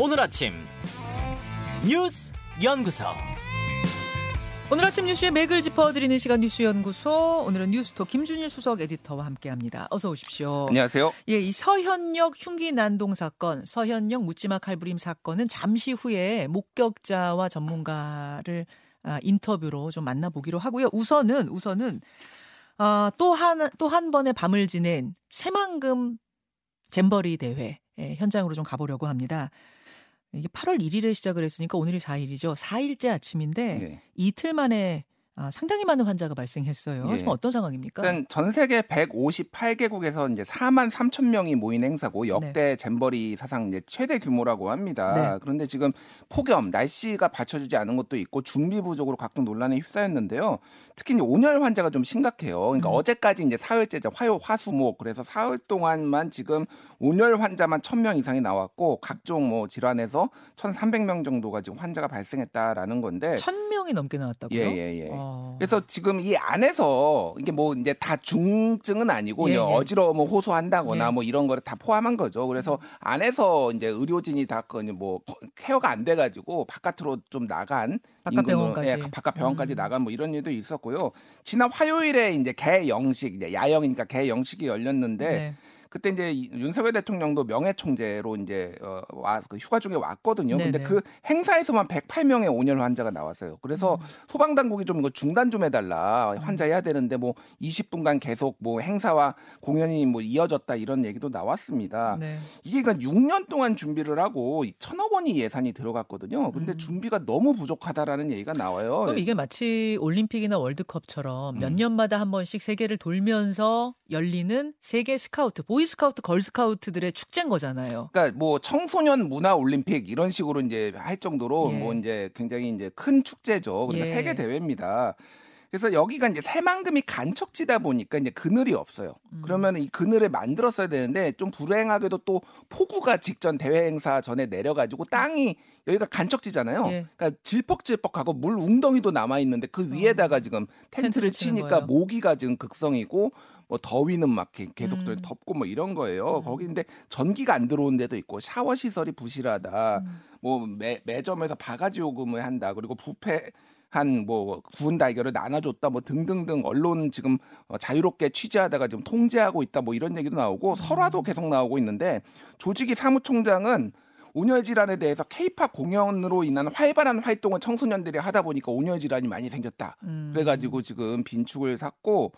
오늘 아침 뉴스 연구소. 오늘 아침 뉴스의 맥을 짚어드리는 시간 뉴스 연구소. 오늘은 뉴스토 김준일 수석 에디터와 함께합니다. 어서 오십시오. 안녕하세요. 예, 이 서현역 흉기 난동 사건, 서현역 묻지마 칼부림 사건은 잠시 후에 목격자와 전문가를 아, 인터뷰로 좀 만나보기로 하고요. 우선은 우선은 아, 또한 또 한 번의 밤을 지낸 새만금 잼버리 대회 예, 현장으로 좀 가보려고 합니다. 이게 8월 1일에 시작을 했으니까 오늘이 4일이죠. 4일째 아침인데 예. 이틀 만에 아, 상당히 많은 환자가 발생했어요. 예. 지금 어떤 상황입니까? 일단 전 세계 158개국에서 이제 4만 3천 명이 모인 행사고 역대 잼버리 사상 이제 최대 규모라고 합니다. 네. 그런데 지금 폭염, 날씨가 받쳐주지 않은 것도 있고 준비 부족으로 각종 논란에 휩싸였는데요. 특히 이제 온열 환자가 좀 심각해요. 그러니까 음. 어제까지 이제 사흘째 화요, 화수목 그래서 사흘 동안만 지금 온열 환자만 1,000명 이상이 나왔고 각종 뭐 질환에서 1,300명 정도가 지금 환자가 발생했다라는 건데 천 명이 넘게 나왔다고요? 예, 예, 예. 어. 그래서 지금 이 안에서 이게 뭐 이제 다 중증은 아니고 예, 예. 어지러워 호소한다거나 예. 음. 뭐 이런 거를 다 포함한 거죠. 그래서 안에서 이제 의료진이 다그뭐 케어가 안 돼가지고 바깥으로 좀 나간 바깥 병원까지. 예, 바깥 병원까지 음. 나간 뭐 이런 일도 있었고요. 지난 화요일에 이제 개영식 이제 야영이니까 개영식이 열렸는데 네. 그때 이제 이- 윤석열 대통령도 명예총재로 이제 어, 와, 그 휴가 중에 왔거든요. 근데 네네. 그 행사에서만 108명의 온열 환자가 나왔어요. 그래서 음. 소방 당국이 좀 이거 중단 좀 해달라. 환자 해야 되는데 뭐 20분간 계속 뭐 행사와 공연이 뭐 이어졌다 이런 얘기도 나왔습니다. 네. 이게 그러니까 6년 동안 준비를 하고 천억 원이 예산이 들어갔거든요. 근데 음. 준비가 너무 부족하다라는 얘기가 나와요. 그럼 이게 마치 올림픽이나 월드컵처럼 몇 음. 년마다 한 번씩 세계를 돌면서 열리는 세계 스카우트, 보 이스카우트, 걸스카우트들의 축제인 거잖아요. 그러니까 뭐 청소년 문화 올림픽 이런 식으로 이제 할 정도로 예. 뭐 이제 굉장히 이제 큰 축제죠. 그러니까 예. 세계 대회입니다. 그래서 여기가 이제 새만금이 간척지다 보니까 이제 그늘이 없어요. 음. 그러면 이 그늘을 만들었어야 되는데 좀 불행하게도 또 폭우가 직전 대회 행사 전에 내려가지고 땅이 여기가 간척지잖아요. 예. 그러니까 질퍽질퍽하고 물 웅덩이도 남아 있는데 그 위에다가 지금 텐트를 텐트를 치니까. 모기가 지금 극성이고 뭐 더위는 막 계- 계속 또 음. 덥고 뭐 이런 거예요. 음. 거기 근데 전기가 안 들어온 데도 있고 샤워 시설이 부실하다. 음. 뭐 매, 매점에서 바가지 요금을 한다. 그리고 부패 한 뭐 구운 달걀을 나눠줬다 뭐 등등등 언론 지금 어, 자유롭게 취재하다가 지금 통제하고 있다 뭐 이런 얘기도 나오고 설화도 계속 나오고 있는데 조직이 사무총장은 온열 질환에 대해서 케이팝 공연으로 인한 활발한 활동을 청소년들이 하다 보니까 온열 질환이 많이 생겼다. 음. 그래가지고 지금 빈축을 샀고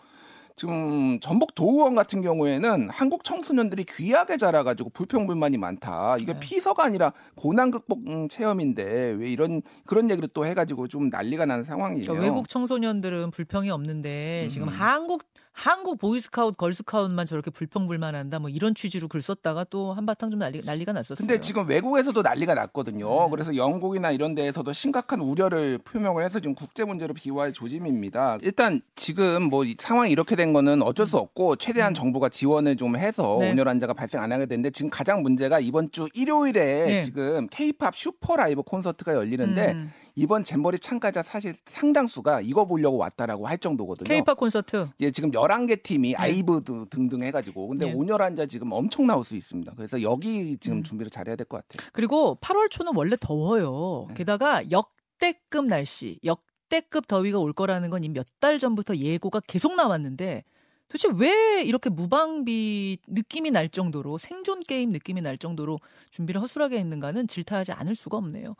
지금 전북 도의원 같은 경우에는 한국 청소년들이 귀하게 자라가지고 불평불만이 많다. 이게 네. 피서가 아니라 고난 극복 음, 체험인데 왜 이런 그런 얘기를 또 해가지고 좀 난리가 나는 상황이에요. 저 외국 청소년들은 불평이 없는데 지금 음. 한국 한국 보이스카우트, 걸스카우트만 저렇게 불평불만한다 뭐 이런 취지로 글 썼다가 또 한바탕 좀 난리, 난리가 났었어요. 근데 지금 외국에서도 난리가 났거든요. 네. 그래서 영국이나 이런 데에서도 심각한 우려를 표명을 해서 지금 국제 문제로 비화할 조짐입니다. 일단 지금 뭐이 상황이 이렇게 된 거는 어쩔 수 없고 최대한 정부가 지원을 좀 해서 음. 네. 온열 환자가 발생 안 하게 되는데 지금 가장 문제가 이번 주 일요일에 네. 지금 K-팝 슈퍼 라이브 콘서트가 열리는데 음. 이번 잼버리 참가자 사실 상당수가 이거 보려고 왔다라고 할 정도거든요. K-팝 콘서트 예, 지금 11개 팀이 아이브 드- 등등 해 가지고 근데 네. 온열 환자 지금 엄청 나올 수 있습니다. 그래서 여기 지금 음. 준비를 잘해야 될 것 같아요. 그리고 8월 초는 원래 더워요. 네. 게다가 역대급 날씨, 역대급 더위가 올 거라는 건이몇달 전부터 예고가 계속 나왔는데 도대체 왜 이렇게 무방비 느낌이 날 정도로 생존 게임 느낌이 날 정도로 준비를 허술하게 했는가는 질타하지 않을 수가 없네요.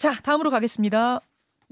자, 다음으로 가겠습니다.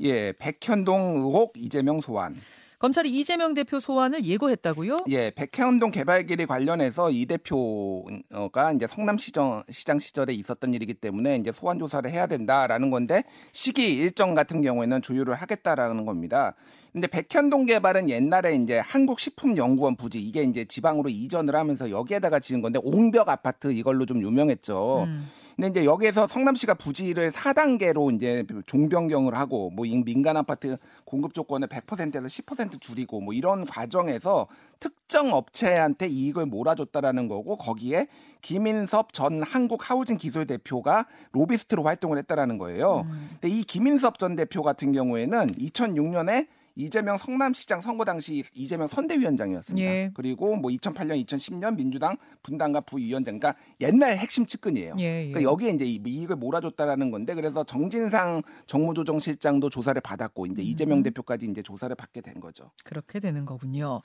예, 백현동 의혹 이재명 소환. 검찰이 이재명 대표 소환을 예고했다고요? 예, 백현동 개발길이 관련해서 이 대표가 이제 성남시장 시장 시절에 있었던 일이기 때문에 이제 소환 조사를 해야 된다라는 건데 시기 일정 같은 경우에는 조율을 하겠다라는 겁니다. 근데 백현동 개발은 옛날에 이제 한국식품연구원 부지 이게 이제 지방으로 이전을 하면서 여기에다가 지은 건데 옹벽 아파트 이걸로 좀 유명했죠. 음. 근데 이제 여기에서 성남시가 부지를 4단계로 이제 종변경을 하고 뭐이 민간 아파트 공급 조건을 100%에서 10% 줄이고 뭐 이런 과정에서 특정 업체한테 이익을 몰아줬다라는 거고 거기에 김인섭 전 한국 하우징 기술 대표가 로비스트로 활동을 했다라는 거예요. 음. 근데 이 김인섭 전 대표 같은 경우에는 2006년에 이재명 성남시장 선거 당시 이재명 선대위원장이었습니다. 예. 그리고 뭐 2008년, 2010년 민주당 분당과 부위원장, 그러니까 옛날 핵심 측근이에요. 예, 예. 그러니까 여기에 이제 이 이익을 몰아줬다라는 건데 그래서 정진상 정무조정실장도 조사를 받았고 이제 이재명 음. 대표까지 이제 조사를 받게 된 거죠. 그렇게 되는 거군요.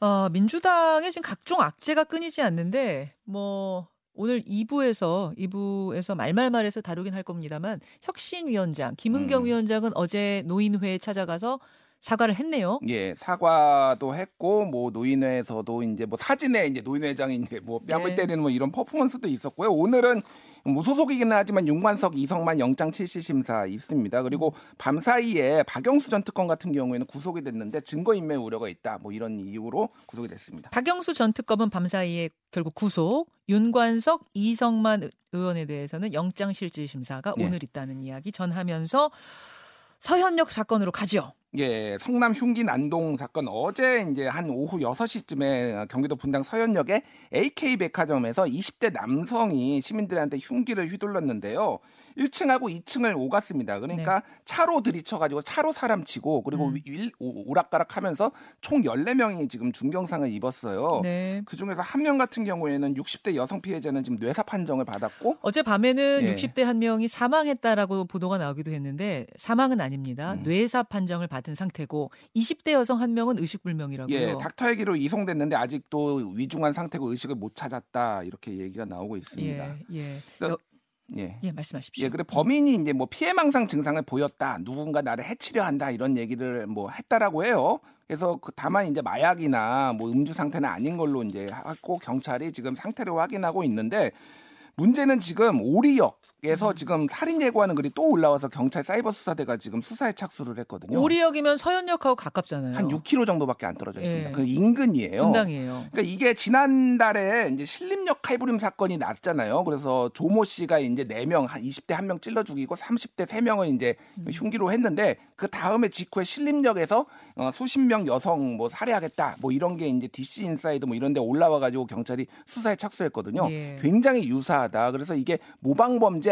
어, 민주당의 지금 각종 악재가 끊이지 않는데 뭐 오늘 2부에서 2부에서 말말말해서 다루긴 할 겁니다만 혁신위원장 김은경 음. 위원장은 어제 노인회에 찾아가서 사과를 했네요. 예, 사과도 했고 뭐 노인회에서도 이제 뭐 사진에 이제 노인회장이 이제 뭐 뺨을 네. 때리는 뭐 이런 퍼포먼스도 있었고요. 오늘은 무소속이기는 하지만 윤관석, 이성만 영장 실시 심사 있습니다. 그리고 밤 사이에 박영수 전 특검 같은 경우에는 구속이 됐는데 증거 인멸 우려가 있다. 뭐 이런 이유로 구속이 됐습니다. 박영수 전 특검은 밤 사이에 결국 구속, 윤관석, 이성만 의- 의원에 대해서는 영장 실질 심사가 네. 오늘 있다는 이야기 전하면서 서현역 사건으로 가죠. 예, 성남 흉기 난동 사건 어제 이제 한 오후 6시쯤에 경기도 분당 서현역의 AK 백화점에서 20대 남성이 시민들한테 흉기를 휘둘렀는데요. 1층하고 2층을 오갔습니다. 그러니까 차로 들이쳐가지고 차로 사람 치고 그리고 음. 일- 오- 오락가락 하면서 총 14명이 지금 중경상을 입었어요. 네. 그 중에서 한 명 같은 경우에는 60대 여성 피해자는 지금 뇌사 판정을 받았고 어제 밤에는 예. 60대 한 명이 사망했다라고 보도가 나오기도 했는데 사망은 아닙니다. 음. 뇌사 판정을 받은 상태고 20대 여성 한 명은 의식불명이라고요. 예, 닥터 헬기로 이송됐는데 아직도 위중한 상태고 의식을 못 찾았다 이렇게 얘기가 나오고 있습니다. 예, 예. 그래서- 여- 예. 예, 말씀하십시오. 예, 그래 범인이 이제 뭐 피해망상 증상을 보였다, 누군가 나를 해치려 한다 이런 얘기를 뭐 했다라고 해요. 그래서 그 다만 이제 마약이나 뭐 음주 상태는 아닌 걸로 이제 하고 경찰이 지금 상태를 확인하고 있는데 문제는 지금 오리역 에서 음. 지금 살인 예고하는 글이 또 올라와서 경찰 사이버 수사대가 지금 수사에 착수를 했거든요. 오리역이면 서현역하고 가깝잖아요. 한 6km 정도밖에 안 떨어져 있습니다. 예. 그 인근이에요. 분당이에요. 그러니까 이게 지난달에 이제 신림역 칼부림 사건이 났잖아요. 그래서 조모 씨가 이제 4명, 한 20대 1명 찔러 죽이고 30대 3명을 이제 음. 흉기로 했는데 그 다음에 직후에 신림역에서 어, 수십 명 여성 뭐 살해하겠다 뭐 이런 게 이제 DC 인사이드 뭐 이런 데 올라와 가지고 경찰이 수사에 착수했거든요. 예. 굉장히 유사하다. 그래서 이게 모방 범죄